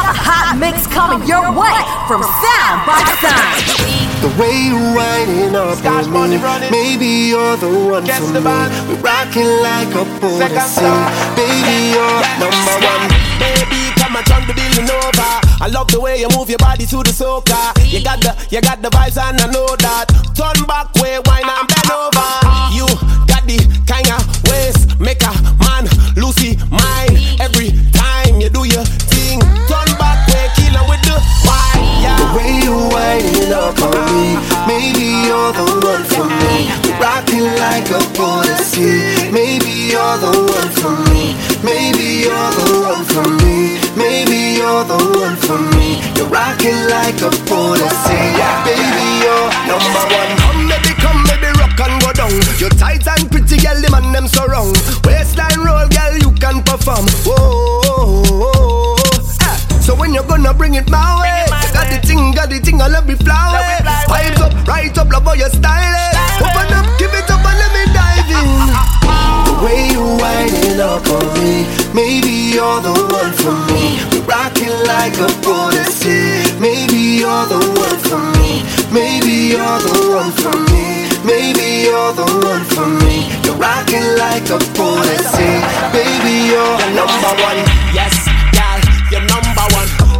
got a hot mix coming your way from Sound by Sound. The way you're riding up on me, maybe you're the one for me. We're rocking like a policy. Baby, you're number one. Baby, come and turn the building over. I love the way you move your body to the soca. You got the, you got the vibes and I know that. Turn back, way, wine and bend over. You got the kind of ways, make a winding up on me, maybe you're the one for me. Rocking like a policy. Maybe you're the one for me. Maybe you're the one for me. Maybe you're the one for me. You're rocking like a policy. Baby, you're number one. Come baby, come baby, rock and go down. You're tight and pretty, girl, the man them so wrong. Waistline roll, girl, you can perform. Whoa, you're gonna bring it my way, you got the thing, got the thing, I love me flower. Vibes up, right up, love how you style it. Open up, give it up and let me dive in. The way you winding up on me, maybe you're the one for me. Rocking like a policy. Maybe you're the one for me. Maybe you're the one for me. Maybe you're the one for me. You're rocking like a policy. Baby, you're number one. Yes,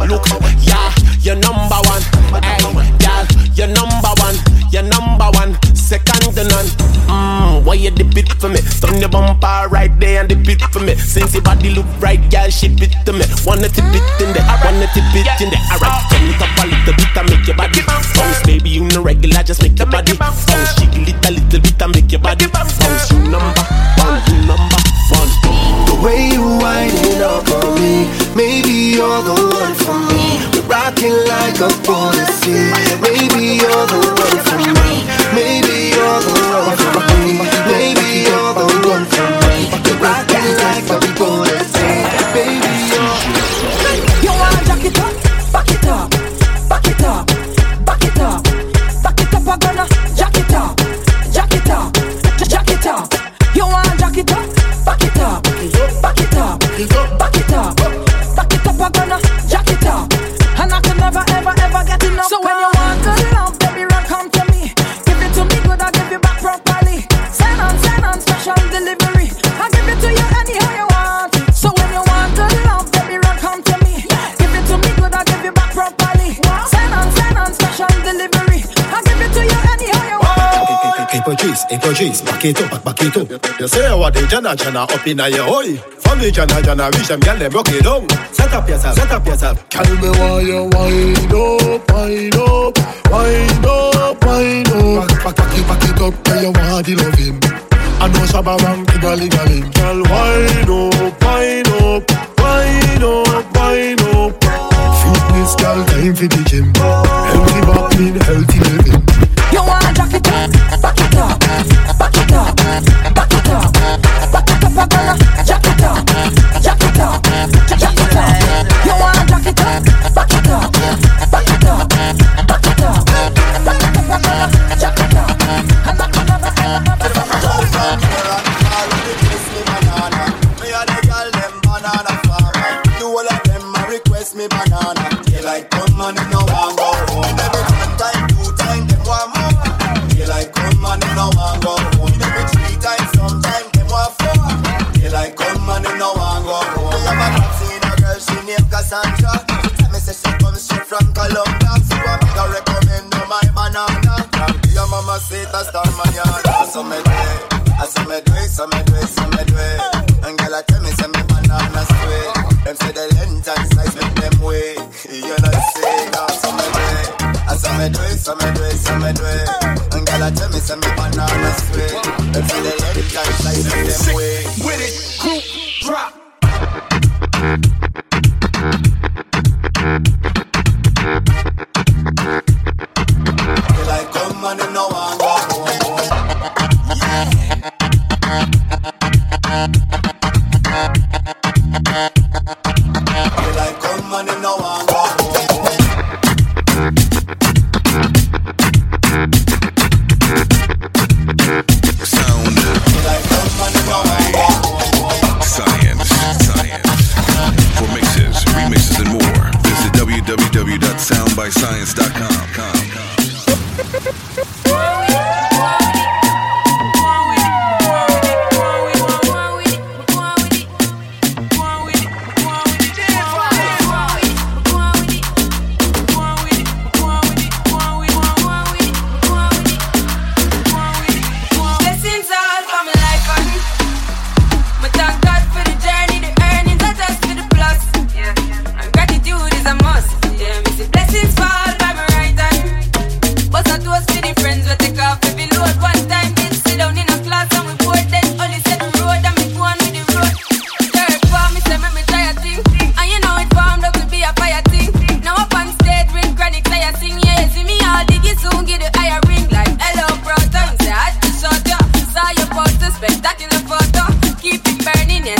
Look, yeah, you're number one. Hey, girl, you're number one. You're number one. Second to none. Mmm, why you dip it for me? Turn your bumper right there and dip it for me. Since your body look right, girl, shit it to me. Wanna tip it in there, wanna tip it in there. Alright, turn it up a little bit and make your body bounce. Baby, you no regular, just make your body bounce. Jiggle it a little bit and make your body bounce. You number one, you number one. The way you winding up on me, maybe you're the rocking like a policy. Maybe you're the back it up, back, it up. You say what the Jana Jana up in your oi. From the Jana Jana reach them gyal them broke it down. Set up yourself, set up yourself. Tell me why you wind up, wind up, wind up, wind up. Back, back, back it, back it up, tell you want the loving. I know Shabba the gully gully. Girl, wind up, wind up, wind up, wind up. Fitness, girl, time for the gym. Healthy back, clean, healthy living. You wanna jack it up, back it up, back it up, back it up, back it up. Jack it up, jack it up, jack it up. You wanna jack it up, back it up, back it up, back it up, back it up. Jack it up, and I can never ever ever. Me banana, daylight come and you know I'm have a top seen a girl, she named Cassandra. She tell me say she come straight from Colombia, so I make her recommend her my banana. Your mama say that's star manana. So me do it, I say me do it, so me do it, so me do it. And girl I tell me say me banana sweet. Them say the length and size make them way. You know say now, so me do it. I say me do it, so me do it, so me do it. And girl I tell me say me banana sweet. Them say the length and size make them way. With it, Daylight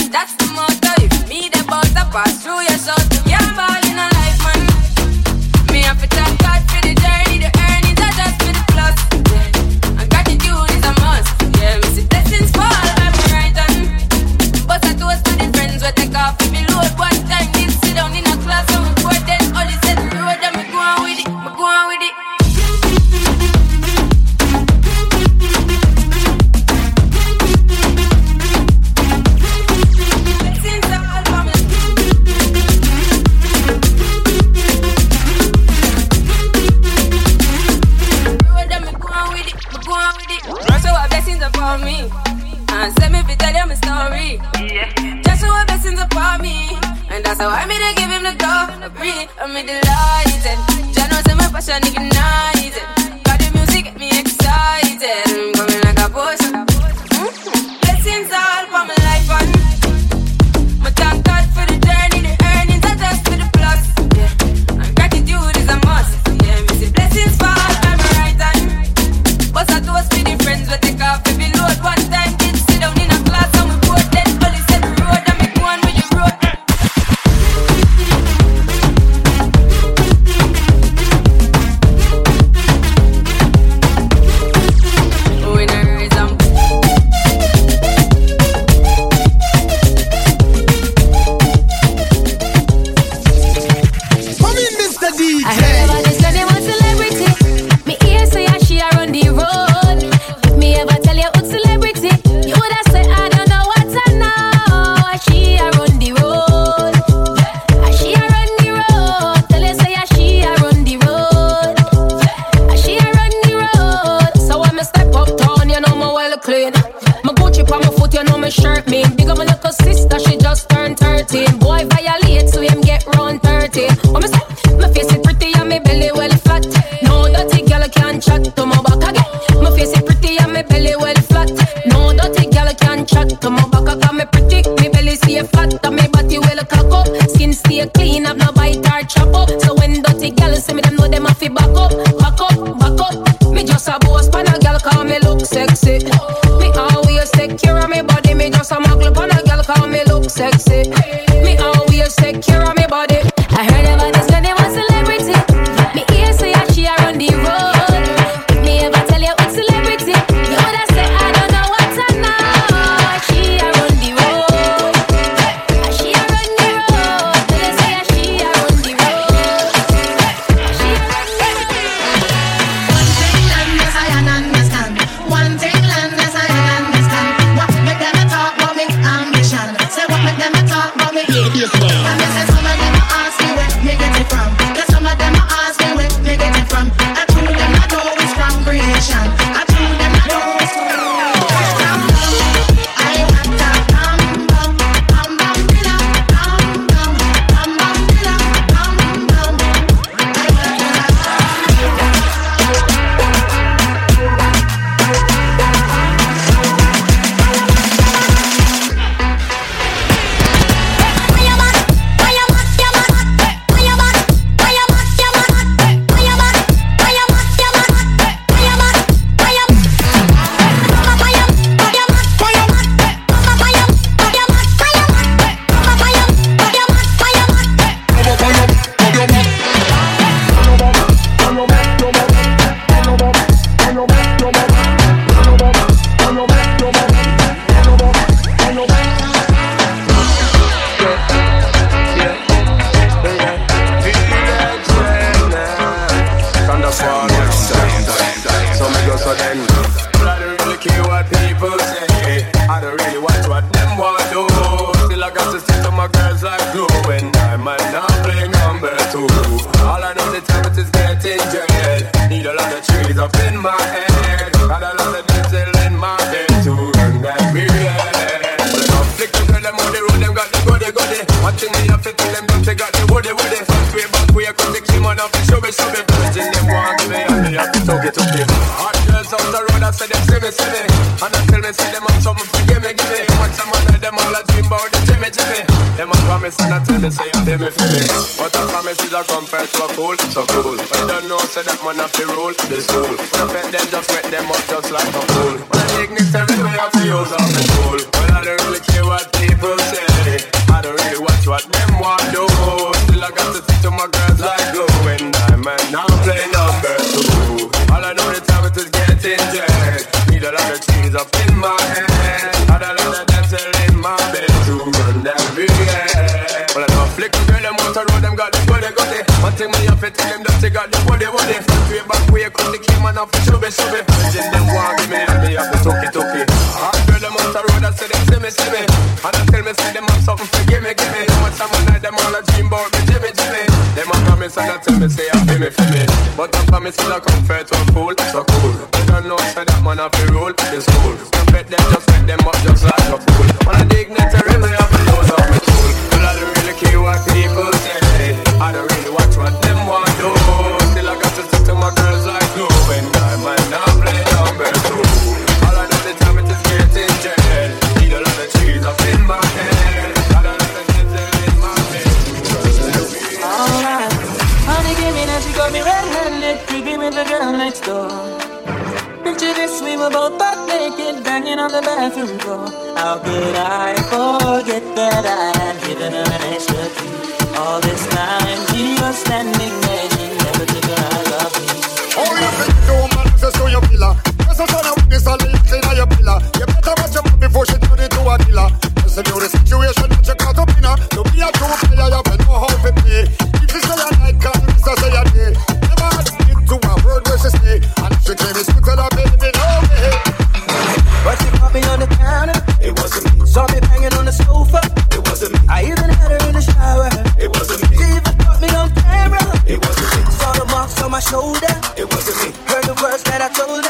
That's the motto. If me need a butter, pass through your soul hurt me. Big up my little sister, the school. The pet them just wet them up just like no Parece que dá the bathroom floor. How could I forget that I had given her an extra key? All this time she was standing there, she never took her eyes off me. Oh, you think you man access to your pillar? Yes, I saw that this a leak in your pillar. You better watch your mouth before she turn into a killer. Listen to the situation that you caught up in her. To be a true player, you shoulder. It wasn't me. Heard the words that I told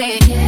Yeah.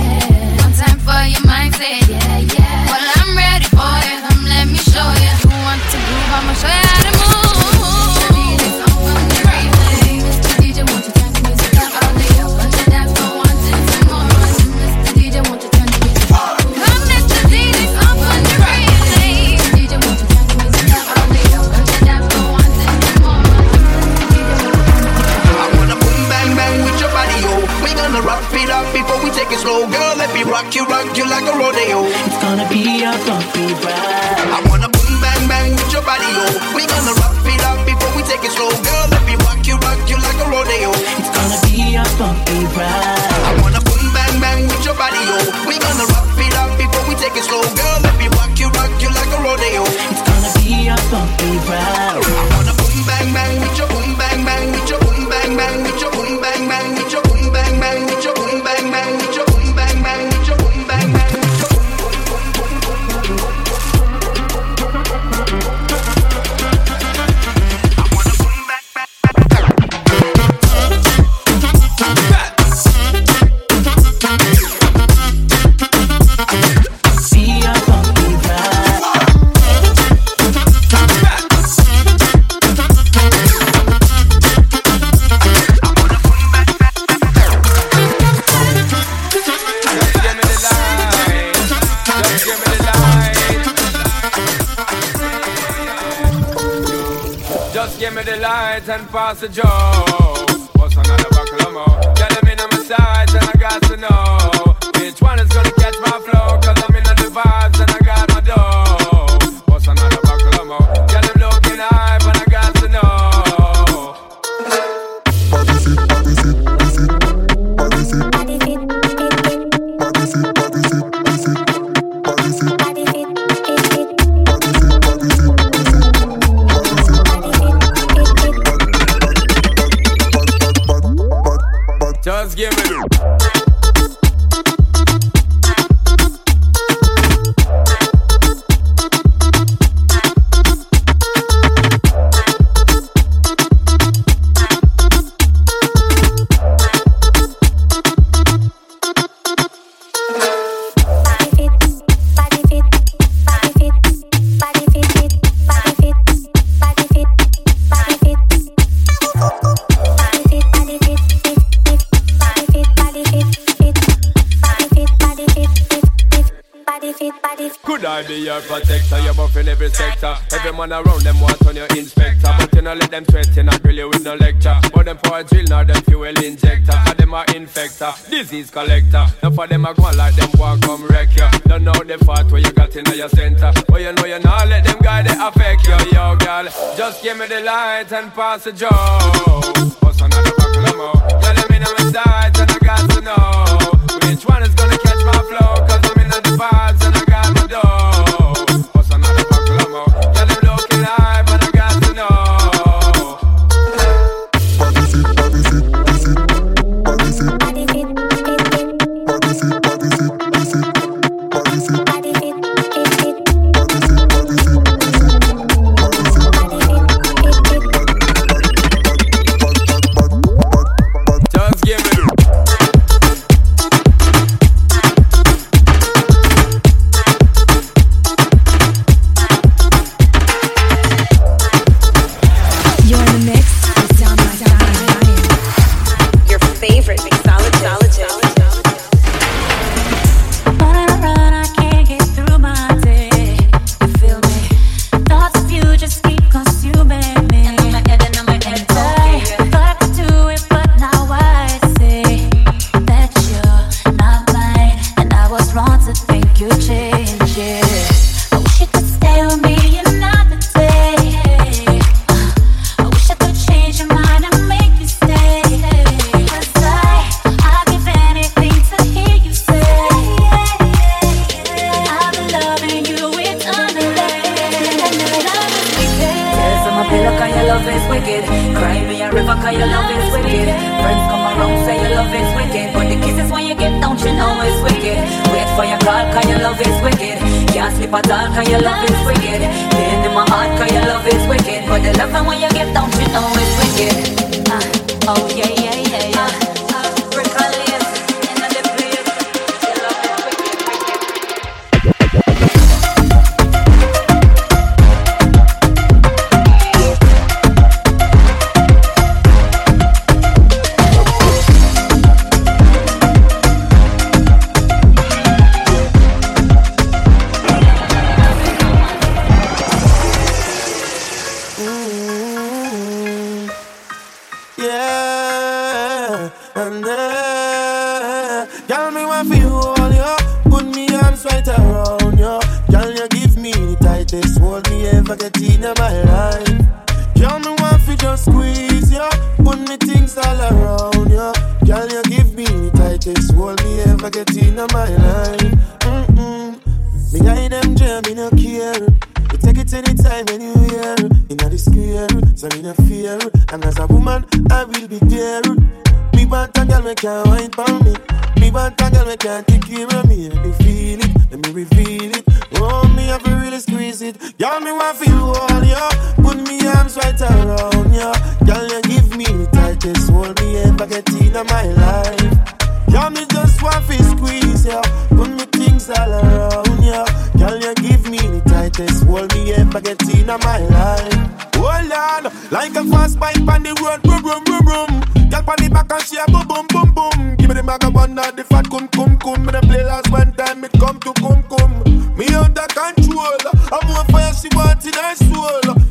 Every man around them want on your inspector. But you know let them sweat, you not grill you with no lecture. But them for a drill, now them fuel injector. For them are infector, disease collector. Now for them a go like them walk come wreck you Don't know the fat where you got in your center. But you know you not let them guy they affect you Yo girl, just give me the light and pass the joke yeah. Me want a girl, me can't wait for me. Me want a girl, me can't take care of me. Let me feel it, let me reveal it. Oh, me have to really squeeze it. Girl, me want for you all, yeah. Put me arms right around, you, girl. you give me the tightest hold me ever get in my life. Girl, me just want to squeeze, yeah. Put me things all around, you, girl. you give me the tightest hold me ever get in my life girl. Like a fast bike on the road, boom, boom, boom, boom. Girl on the back and she a boom, boom, boom, boom. Give me the maga one now, the fat cum, cum, cum. Me the play last one time, it come to cum, cum. Me under control. I'm on fire, she want in her soul.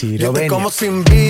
si lo ven. Yo te como sin vida.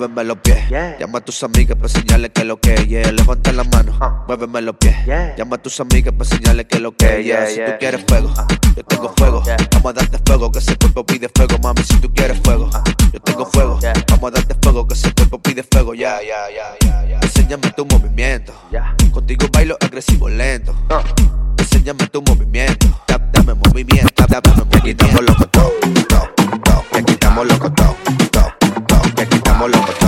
muéveme los pies. Llama a tus amigas para señales que lo que es. Yeah. Levanta la mano, uh. muéveme los pies. Llama a tus amigas para señales que lo que es. Si tú quieres fuego, ah. yo tengo ah. fuego. Vamos a darte fuego, que ese cuerpo pide fuego, mami. Si tú quieres fuego, yo tengo fuego. Vamos a darte fuego, que ese cuerpo pide fuego. Ya, ya, ya, ya. Enséñame tu movimiento. Contigo bailo agresivo lento. Enséñame tu movimiento. Dame movimiento. Dame movimiento. Te quitamos los como loco.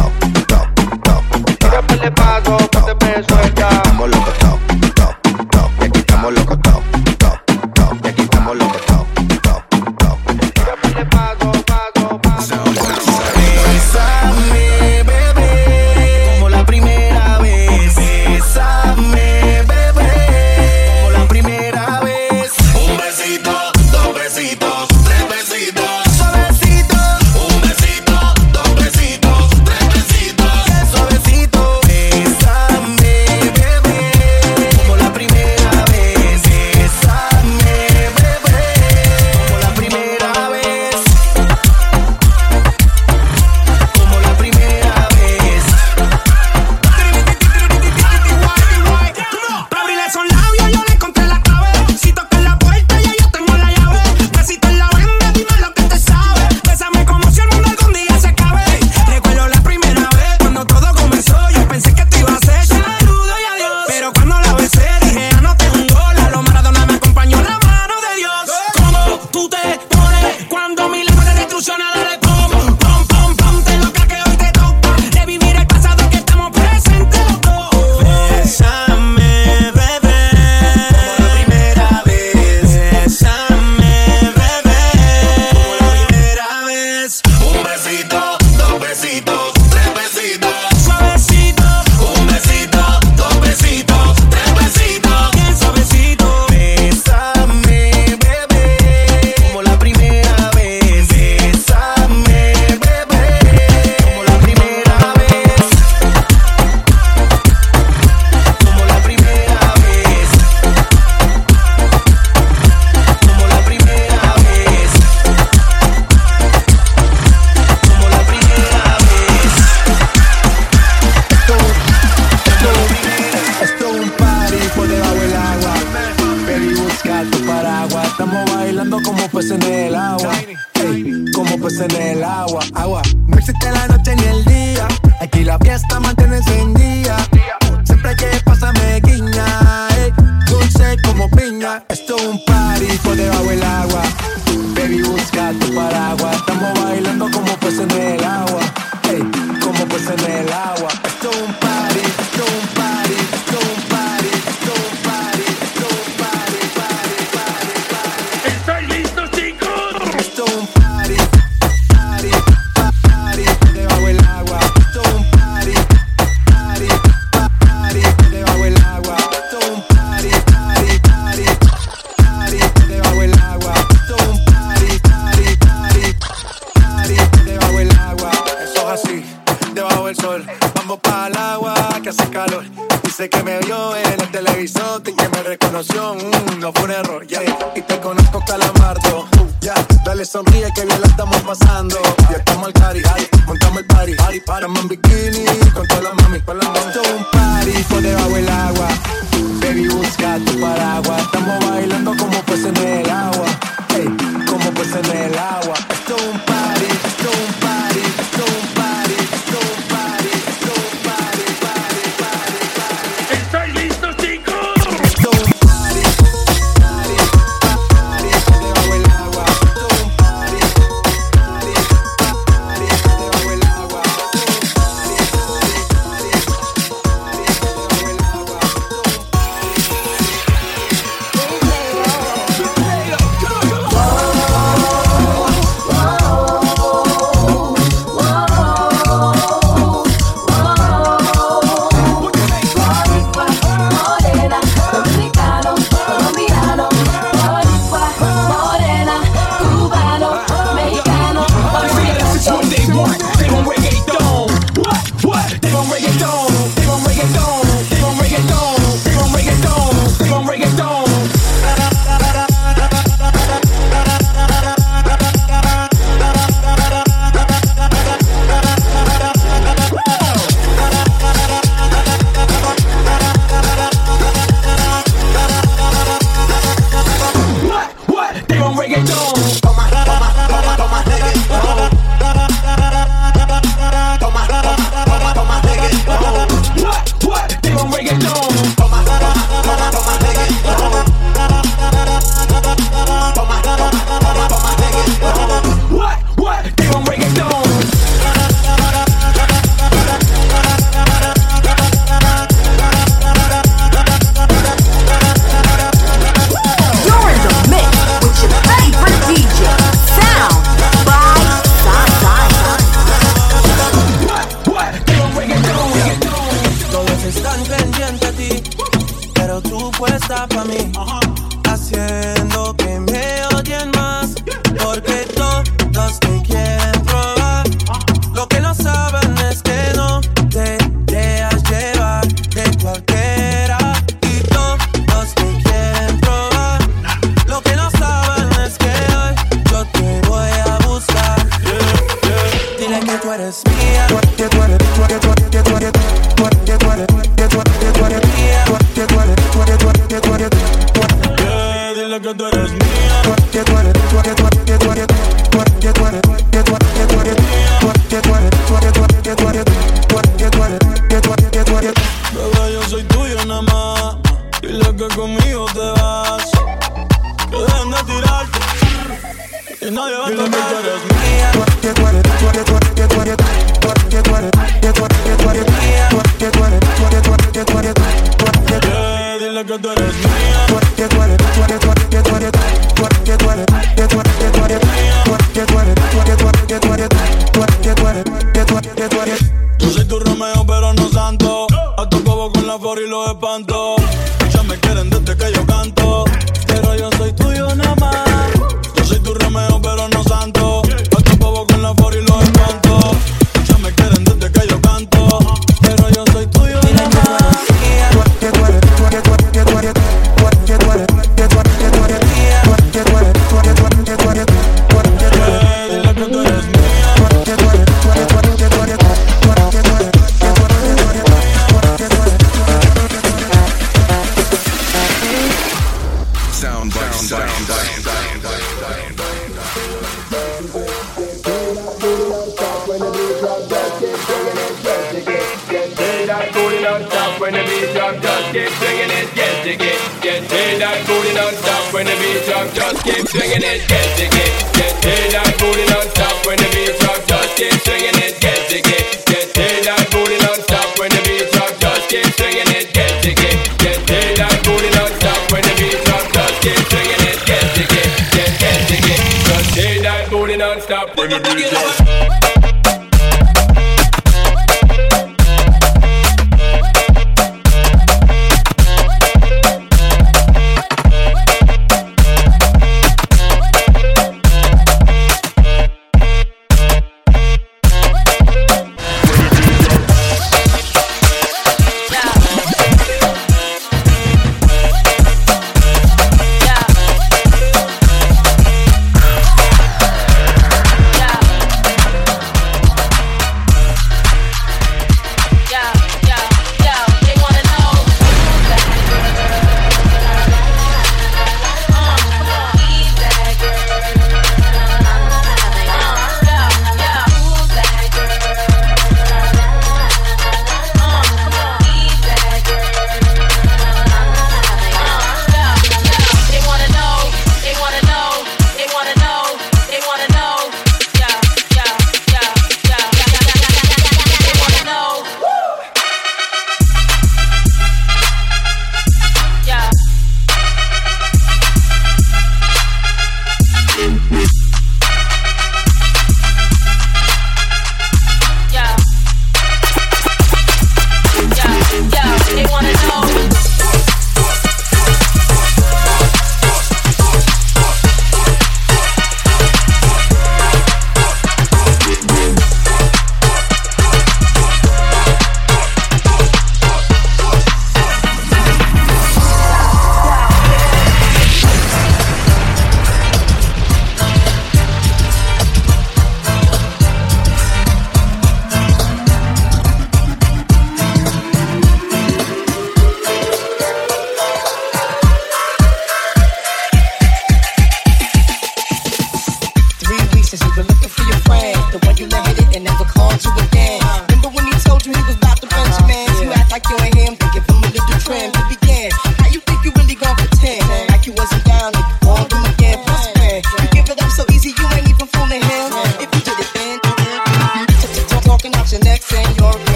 regular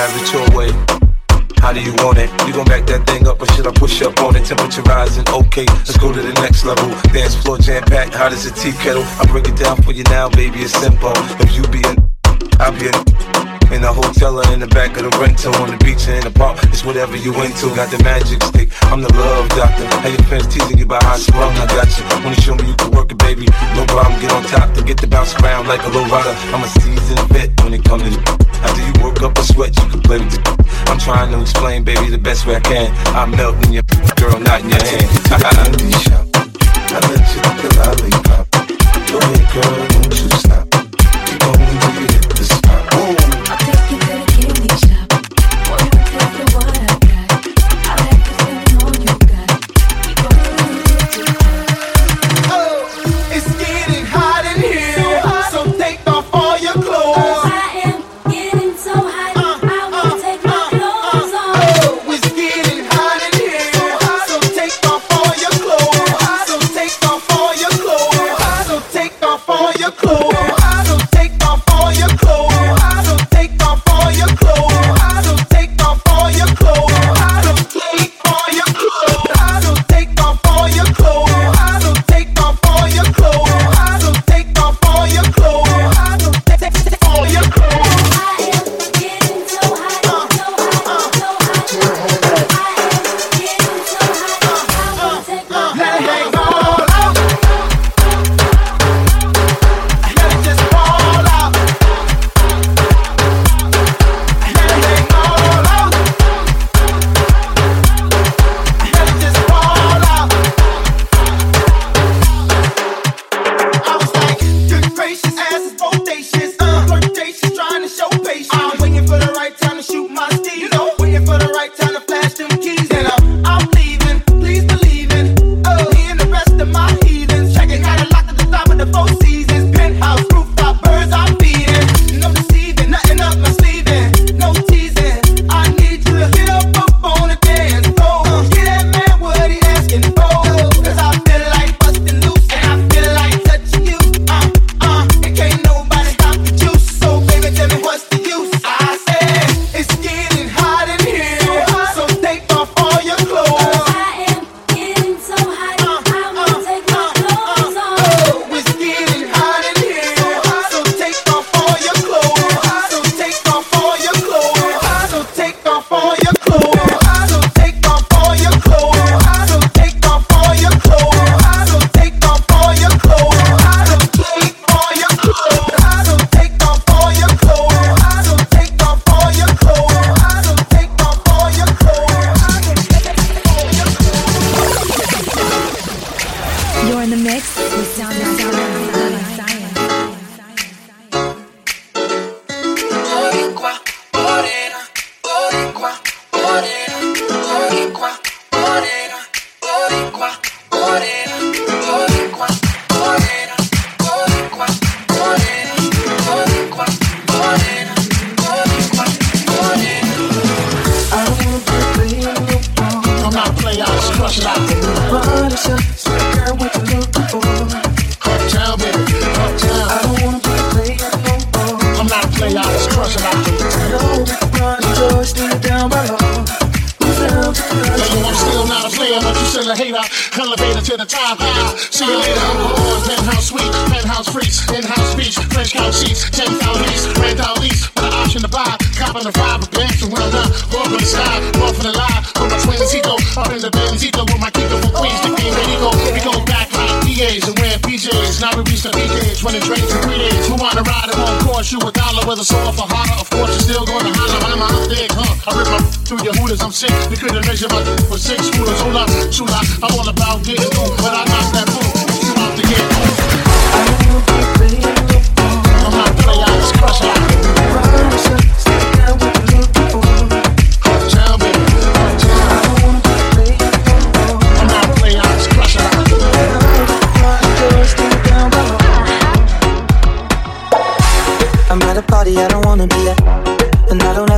have it your way. How do you want it? You gon' back that thing up or should I push up on it? Temperature rising, okay, let's go to the next level. Dance floor jam packed, hot as a tea kettle. I break it down for you now, baby, it's simple. If you be an, I'll be an. In a hotel or in the back of the rental, on the beach or in the park, it's whatever you into. Got the magic stick, I'm the love doctor. How your fans teasing you about how scrum, I got you. Wanna show me you can work it, baby? No problem, get on top to get the bounce around like a low rider. I'm a seasoned vet when it comes to. After you work up a sweat, you can play with it. I'm trying to explain, baby, the best way I can. I'm melting your girl, not in your hand. I let you lollipop. Go ahead, girl, don't you stop. Keep sheets, in-house speech, French couch sheets, ten thousand lease, rent out lease, with an option to buy, cop on the five, a bank to round the, one for the sky, one for the lie, with my twin Zico, up in the Benzico, with my Kiko from Queens, the game ready go, we go back like PAs and wear PJs, now we reach the BJs, running trains for three days, who wanna ride, it? Won't cost you a dollar, whether soft or harder, of course you're still gonna holler, I'm out big, huh, I rip my through your hooters, I'm sick, we couldn't measure my for six rulers, hold up, shoot up, I'm all about getting through, but I knock that fool. I don't wanna be and I don't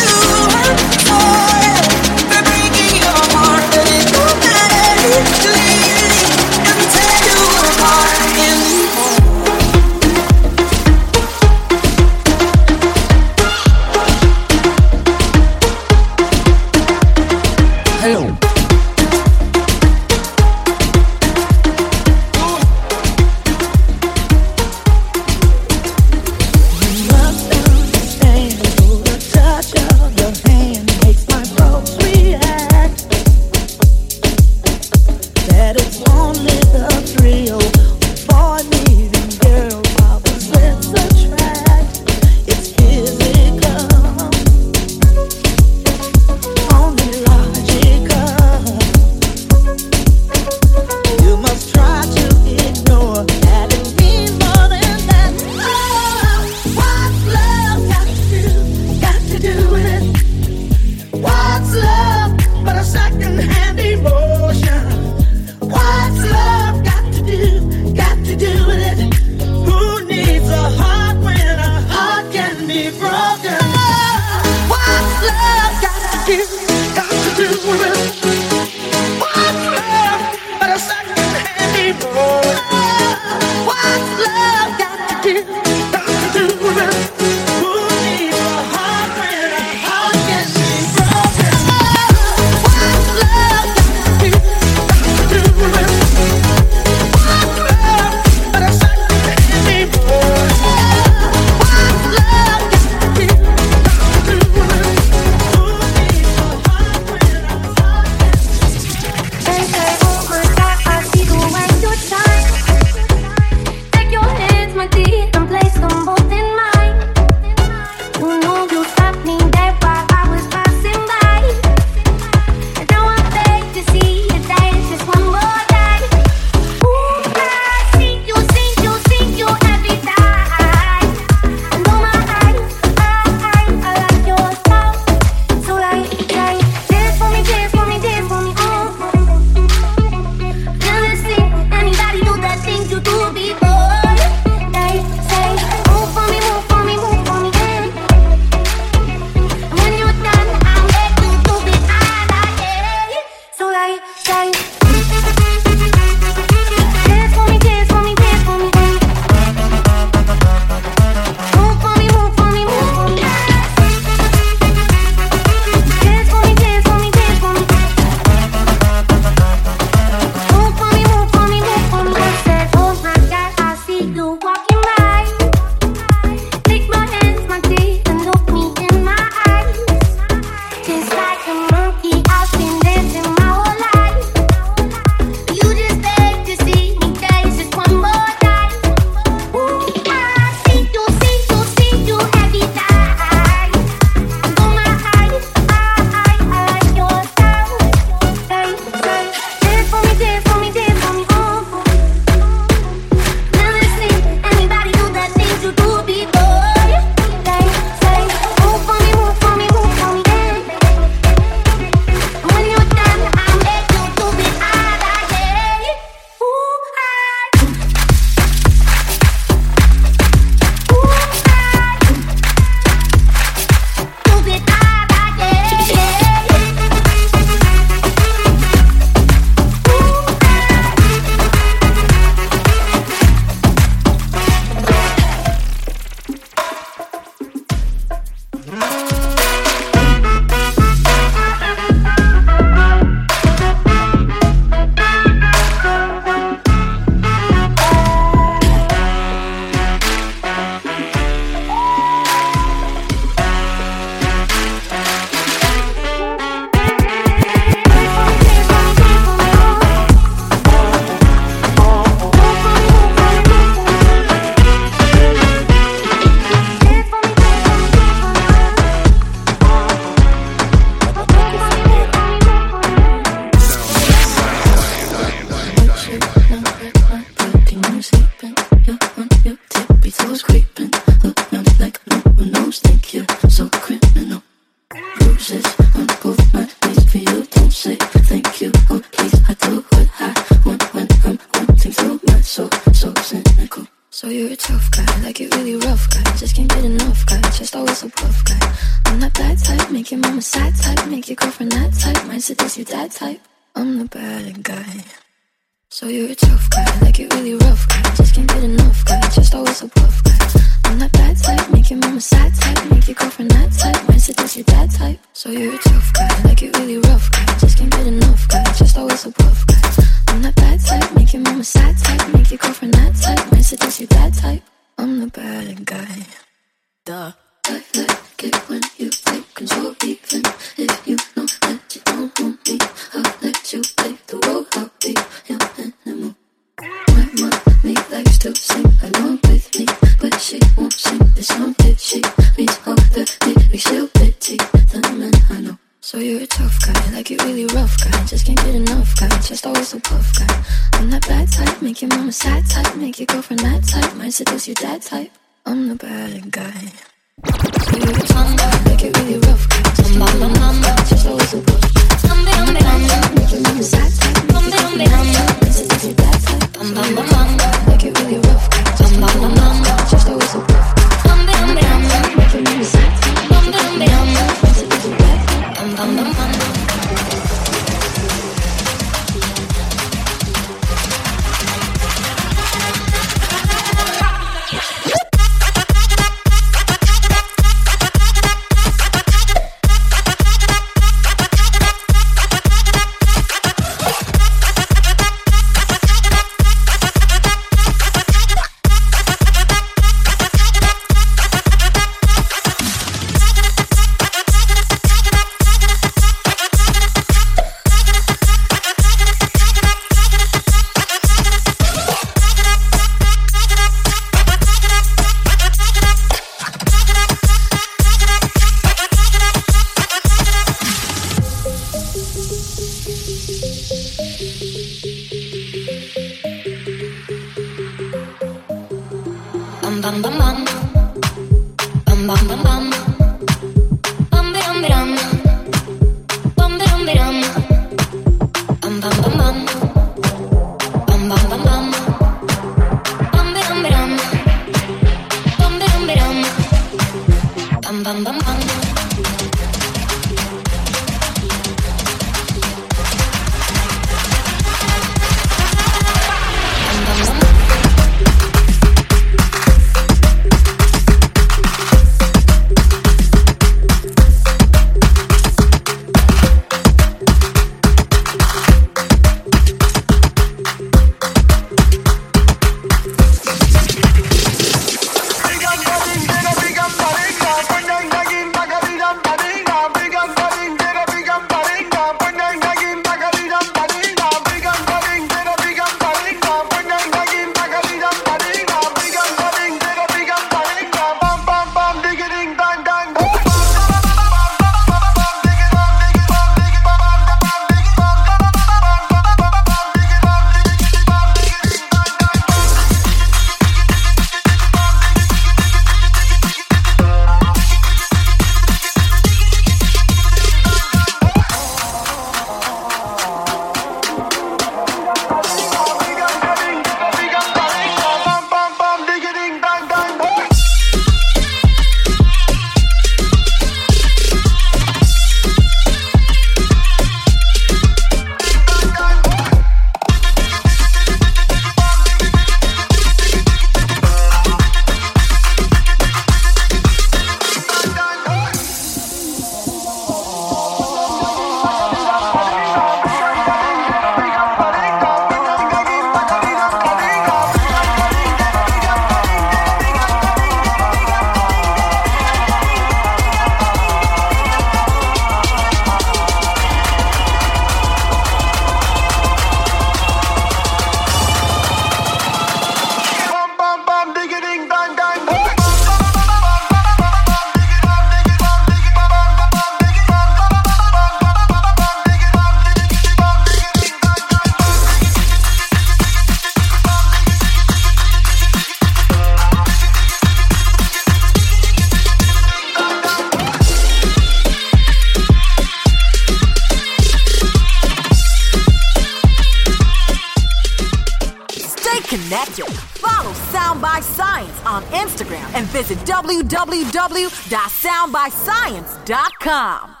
Www.soundbyscience.com.